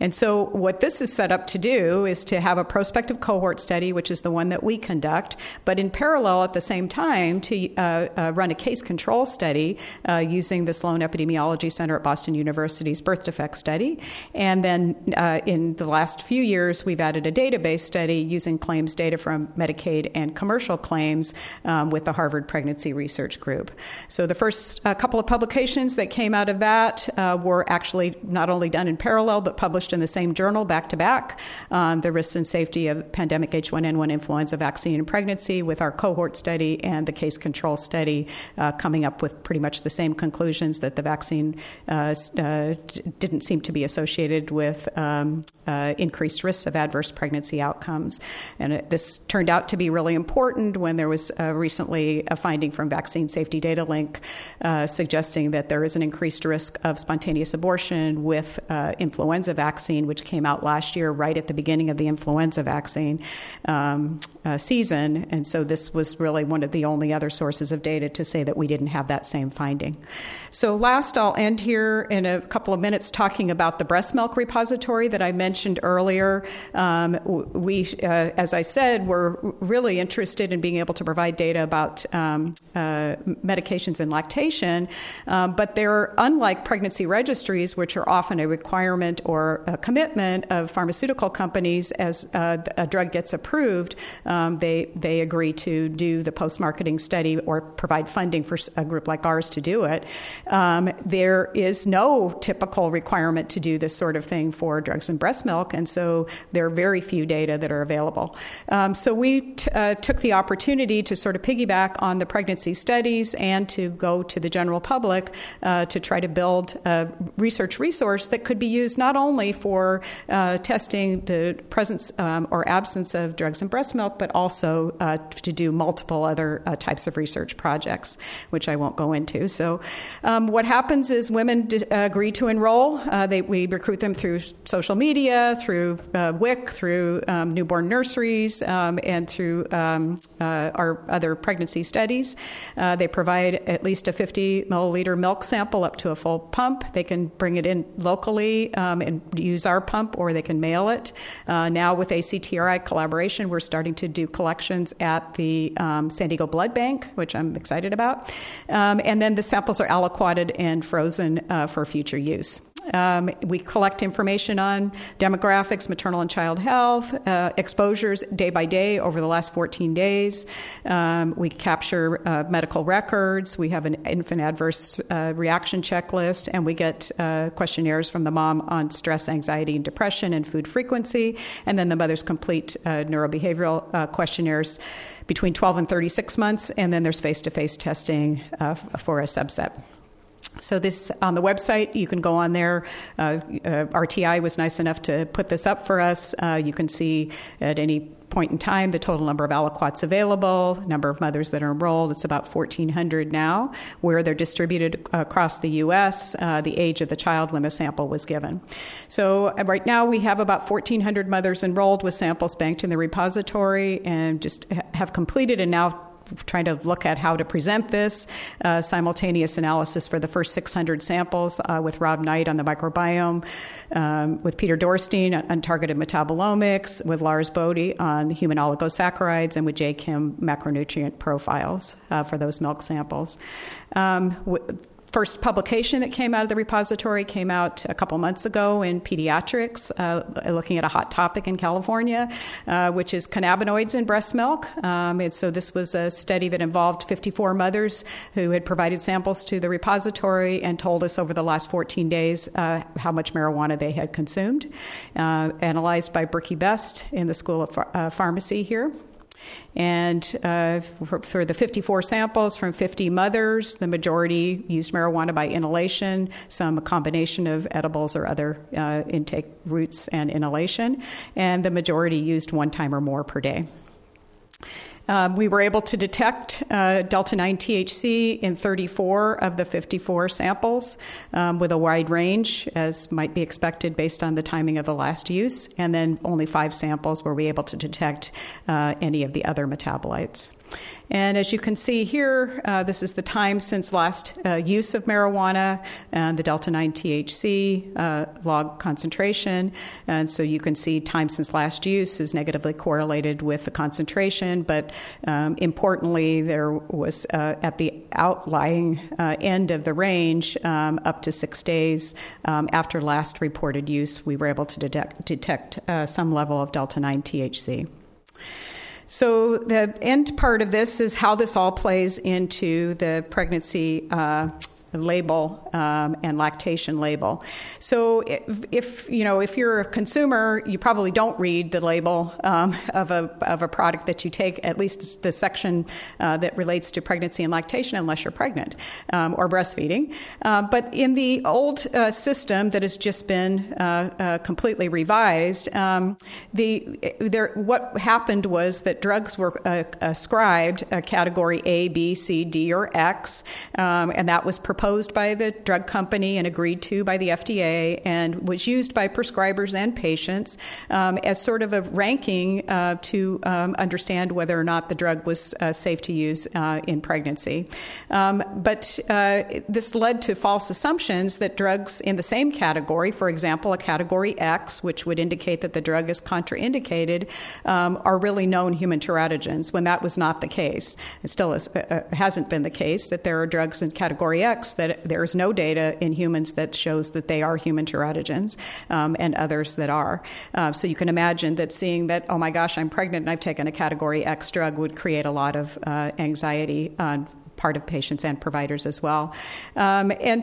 And so what this is set up to do is to have a prospective cohort study, which is the one that we conduct, but in parallel at the same time to uh, uh, run a case control study uh, using the Slone Epidemiology Center at Boston University's birth defect study, and then uh, in the last few years, we've added a database study using claims data from Medicaid and commercial claims um, with the Harvard Pregnancy Research Group. So the first uh, couple of publications that came out of that uh, were actually not only done in parallel but published in the same journal back to back on the risks and safety of pandemic H1N1 influenza vaccine in pregnancy with our cohort study and the case control study uh, coming up with pretty much the same conclusions that the vaccine uh, uh, didn't seem to be associated with um, uh, increased risks of adverse pregnancy outcomes. And it, this turned out to be really important when there was uh, recently a finding from Vaccine Safety Datalink uh, suggesting that there is an increased risk of spontaneous abortion with uh, influenza vaccine, which came out last year, right at the beginning of the influenza vaccine um, uh, season. And so this was really one of the only other sources of data to say that we didn't have that same finding. So, last, I'll end here in a couple of minutes talking about the breast milk repository that I mentioned earlier. Um, we, uh, as I said, were really interested in being able to provide data about um, uh, medications and lactation, um, but they're unlike pregnancy registries, which are often a requirement or a commitment of pharmaceutical companies as uh, a drug gets approved. Um, they they agree to do the post marketing study or provide funding for a group like ours to do it. Um, there is no typical requirement to do this sort of thing for drugs in breast milk, and so there are very few data that are available. Um, so we t- uh, took the opportunity to sort of piggyback on the pregnancy studies and to go to the general public uh, to try to build a research resource that could be used not only for uh, testing the presence um, or absence of drugs in breast milk, but also uh, to do multiple other uh, types of research projects, which I won't go into. So, um, what happens is women d- agree to enroll. Uh, they, we recruit them through social media, through WIC, through um, newborn nurseries, um, and through um, our other pregnancy studies. they provide at least a 50 milliliter milk sample up to a full pump. They can bring it in locally um, and use our pump, or they can mail it. Uh, now, with ACTRI collaboration, we're starting to do collections at the um, San Diego Blood Bank, which I'm excited about. Um, and then the samples are aliquoted and frozen uh, for future use. Um, we collect information on demographics, maternal and child health, uh, exposures day by day over the last 14 days. Um, we capture uh, medical records. We have an infant adverse uh, reaction checklist, and we get uh, questionnaires from the mom on stress, anxiety, and depression and food frequency. And then the mother's complete uh, neurobehavioral uh, questionnaires between 12 and 36 months. And then there's face to face testing for a subset. So this on the website, you can go on there. Uh, uh, RTI was nice enough to put this up for us. Uh, you can see at any point in time the total number of aliquots available, number of mothers that are enrolled. It's about 1,400 now, where they're distributed across the U.S. Uh, the age of the child when the sample was given. So uh, right now we have about 1,400 mothers enrolled with samples banked in the repository, and just have completed and now trying to look at how to present this. Uh, simultaneous analysis for the first 600 samples uh, with Rob Knight on the microbiome, um, with Pieter Dorrestein on targeted metabolomics, with Lars Bode on human oligosaccharides, and with Jae Kim macronutrient profiles uh, for those milk samples. Um, first publication that came out of the repository came out a couple months ago in Pediatrics, uh, looking at a hot topic in California, uh, which is cannabinoids in breast milk. Um, and so this was a study that involved 54 mothers who had provided samples to the repository and told us over the last 14 days uh, how much marijuana they had consumed, uh, analyzed by Brookie Best in the School of uh, Pharmacy here. And uh, for, for, the 54 samples from 50 mothers, the majority used marijuana by inhalation, some a combination of edibles or other uh, intake routes and inhalation, and the majority used one time or more per day. Um, we were able to detect uh, delta 9 THC in 34 of the 54 samples um, with a wide range, as might be expected based on the timing of the last use, and then only five samples were we able to detect uh, any of the other metabolites. And as you can see here, uh, this is the time since last uh, use of marijuana and the delta 9 THC uh, log concentration. And so you can see time since last use is negatively correlated with the concentration, but um, importantly, there was uh, at the outlying uh, end of the range um, up to six days um, after last reported use, we were able to detect, detect uh, some level of delta 9 THC. So, the end part of this is how this all plays into the pregnancy uh, label um, and lactation label. So if, if, you know if you're a consumer, you probably don't read the label um, of a of a product that you take. At least the section uh, that relates to pregnancy and lactation, unless you're pregnant um, or breastfeeding. Uh, but in the old uh, system that has just been uh, uh, completely revised, um, the there what happened was that drugs were uh, ascribed a category A, B, C, D, or X, um, and that was proposed proposed by the drug company and agreed to by the FDA and was used by prescribers and patients um, as sort of a ranking uh, to um, understand whether or not the drug was uh, safe to use uh, in pregnancy. Um, but uh, this led to false assumptions that drugs in the same category, for example, a category X, which would indicate that the drug is contraindicated, um, are really known human teratogens when that was not the case. It still is, uh, uh, hasn't been the case that there are drugs in category X that there is no data in humans that shows that they are human teratogens um, and others that are. Uh, so you can imagine that seeing that, oh my gosh, I'm pregnant and I've taken a category X drug would create a lot of uh, anxiety on part of patients and providers as well. Um, and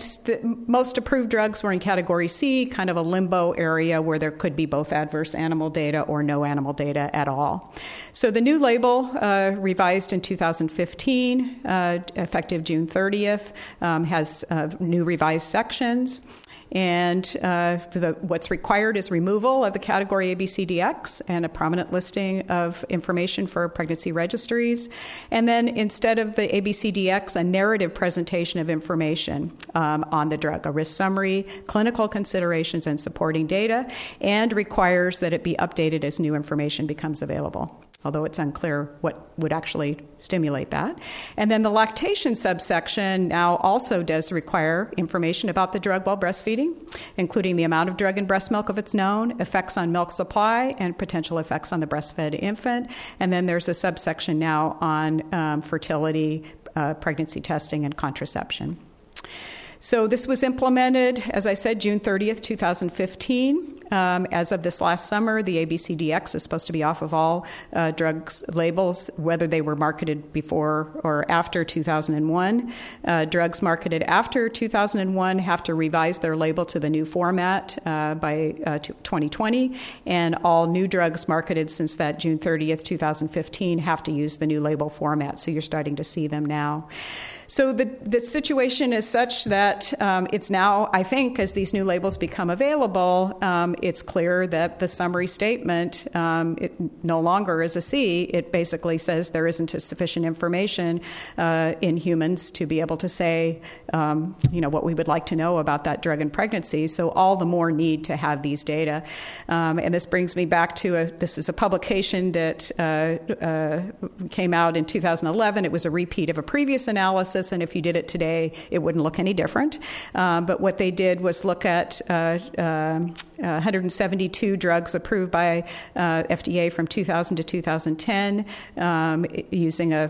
most approved drugs were in category C, kind of a limbo area where there could be both adverse animal data or no animal data at all. So the new label, uh, revised in 2015, uh, effective June 30th, um, has uh, new revised sections. And uh, the, what's required is removal of the category ABCDX and a prominent listing of information for pregnancy registries. And then instead of the ABCDX, a narrative presentation of information um, on the drug, a risk summary, clinical considerations, and supporting data, and requires that it be updated as new information becomes available although it's unclear what would actually stimulate that. And then the lactation subsection now also does require information about the drug while breastfeeding, including the amount of drug in breast milk if it's known, effects on milk supply, and potential effects on the breastfed infant. And then there's a subsection now on um, fertility, uh, pregnancy testing, and contraception. So this was implemented, as I said, June 30th, 2015. Um, as of this last summer, the ABCDX is supposed to be off of all uh, drugs labels, whether they were marketed before or after 2001. Uh, drugs marketed after 2001 have to revise their label to the new format uh, by 2020, uh, and all new drugs marketed since that June 30th, 2015 have to use the new label format. So you're starting to see them now. So the, the situation is such that um, it's now, I think, as these new labels become available, um, it's clear that the summary statement um, it no longer is a C. It basically says there isn't sufficient information uh, in humans to be able to say, um, you know, what we would like to know about that drug in pregnancy. So all the more need to have these data. Um, and this brings me back to a, this is a publication that uh, uh, came out in 2011. It was a repeat of a previous analysis analysis, and if you did it today, it wouldn't look any different. Um, but what they did was look at uh, uh, 172 drugs approved by uh, FDA from 2000 to 2010 um, using a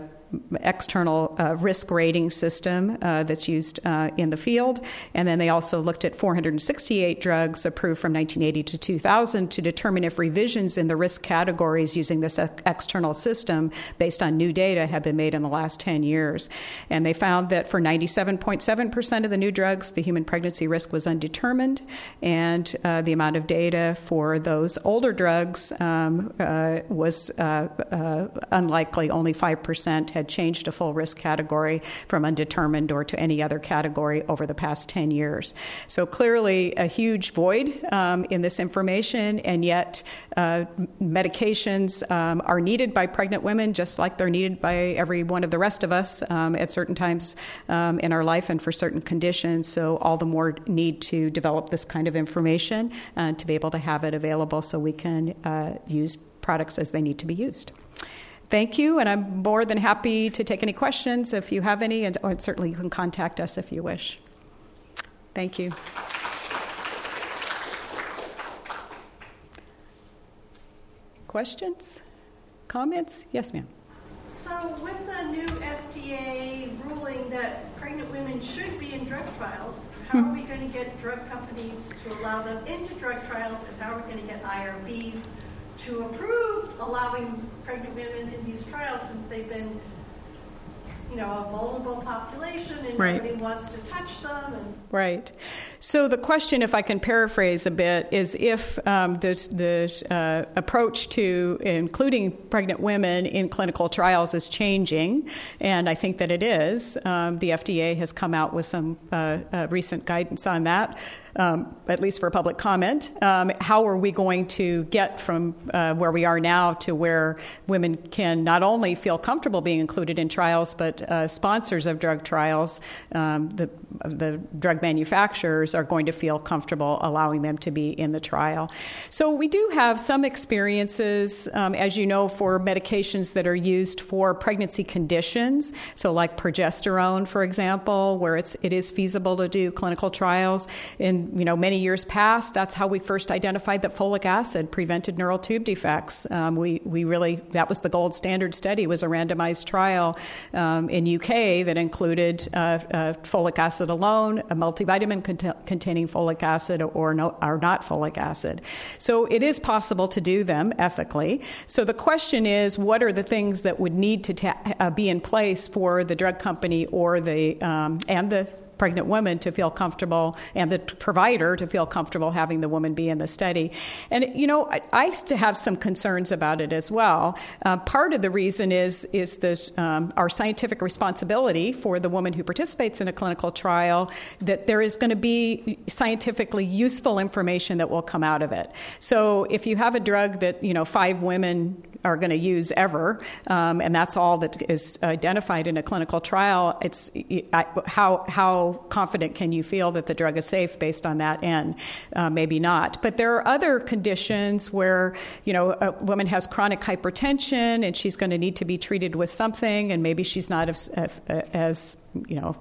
external uh, risk rating system uh, that's used uh, in the field. And then they also looked at 468 drugs approved from 1980 to 2000 to determine if revisions in the risk categories using this external system based on new data have been made in the last 10 years. And they found that for 97.7% of the new drugs, the human pregnancy risk was undetermined, and uh, the amount of data for those older drugs um, uh, was uh, unlikely, only 5% had changed a full risk category from undetermined or to any other category over the past 10 years. So clearly, a huge void um, in this information, and yet uh, medications um, are needed by pregnant women just like they're needed by every one of the rest of us um, at certain times um, in our life and for certain conditions. So, all the more need to develop this kind of information uh, to be able to have it available so we can uh, use products as they need to be used. Thank you, and I'm more than happy to take any questions if you have any, and certainly you can contact us if you wish. Thank you. Questions? Comments? Yes, ma'am. So, with the new FDA ruling that pregnant women should be in drug trials, how are we going to get drug companies to allow them into drug trials, and how are we going to get IRBs to approve allowing pregnant women in these trials since they've been you know, a vulnerable population and right. nobody wants to touch them. And... Right. So the question, if I can paraphrase a bit, is if um, the, the uh, approach to including pregnant women in clinical trials is changing, and I think that it is. Um, the FDA has come out with some uh, uh, recent guidance on that um, at least for public comment. Um, how are we going to get from uh, where we are now to where women can not only feel comfortable being included in trials, but uh, sponsors of drug trials, um, the, the drug manufacturers, are going to feel comfortable allowing them to be in the trial. So we do have some experiences, um, as you know, for medications that are used for pregnancy conditions. So like progesterone, for example, where it's it is feasible to do clinical trials in you know many years past, that's how we first identified that folic acid prevented neural tube defects. Um, we we really that was the gold standard study was a randomized trial um, in UK that included uh, uh, folic acid alone, a multivitamin cont- containing folic acid, or no, or not folic acid. So it is possible to do them ethically. So the question is, what are the things that would need to ta- uh, be in place for the drug company or the um, and the pregnant woman to feel comfortable and the provider to feel comfortable having the woman be in the study. And, you know, I, I used to have some concerns about it as well. Uh, part of the reason is, is that um, our scientific responsibility for the woman who participates in a clinical trial, that there is going to be scientifically useful information that will come out of it. So if you have a drug that, you know, five women are going to use ever, um, and that's all that is identified in a clinical trial. It's how how confident can you feel that the drug is safe based on that? And uh, maybe not. But there are other conditions where you know a woman has chronic hypertension and she's going to need to be treated with something, and maybe she's not as, as you know,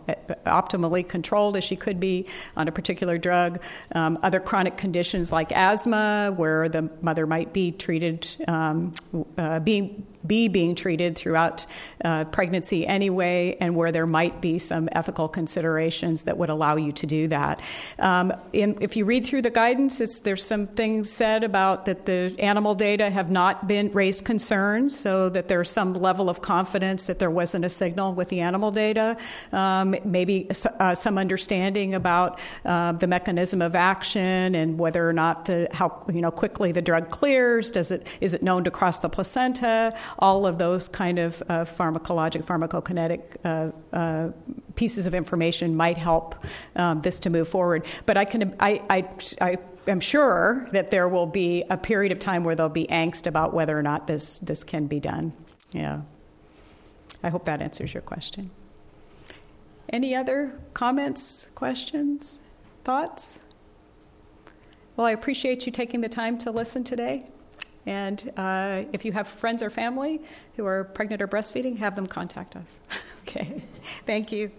optimally controlled as she could be on a particular drug. Um, other chronic conditions like asthma, where the mother might be treated, um, uh, being be being treated throughout uh, pregnancy anyway, and where there might be some ethical considerations that would allow you to do that. Um, in, if you read through the guidance, there's some things said about that the animal data have not been raised concerns, so that there's some level of confidence that there wasn't a signal with the animal data um, maybe uh, some understanding about uh, the mechanism of action and whether or not the how you know quickly the drug clears. Does it is it known to cross the placenta? All of those kind of uh, pharmacologic, pharmacokinetic uh, uh, pieces of information might help um, this to move forward. But I can I, I, I am sure that there will be a period of time where there'll be angst about whether or not this this can be done. Yeah. I hope that answers your question. Any other comments, questions, thoughts? Well, I appreciate you taking the time to listen today. And uh, if you have friends or family who are pregnant or breastfeeding, have them contact us. okay. Thank you.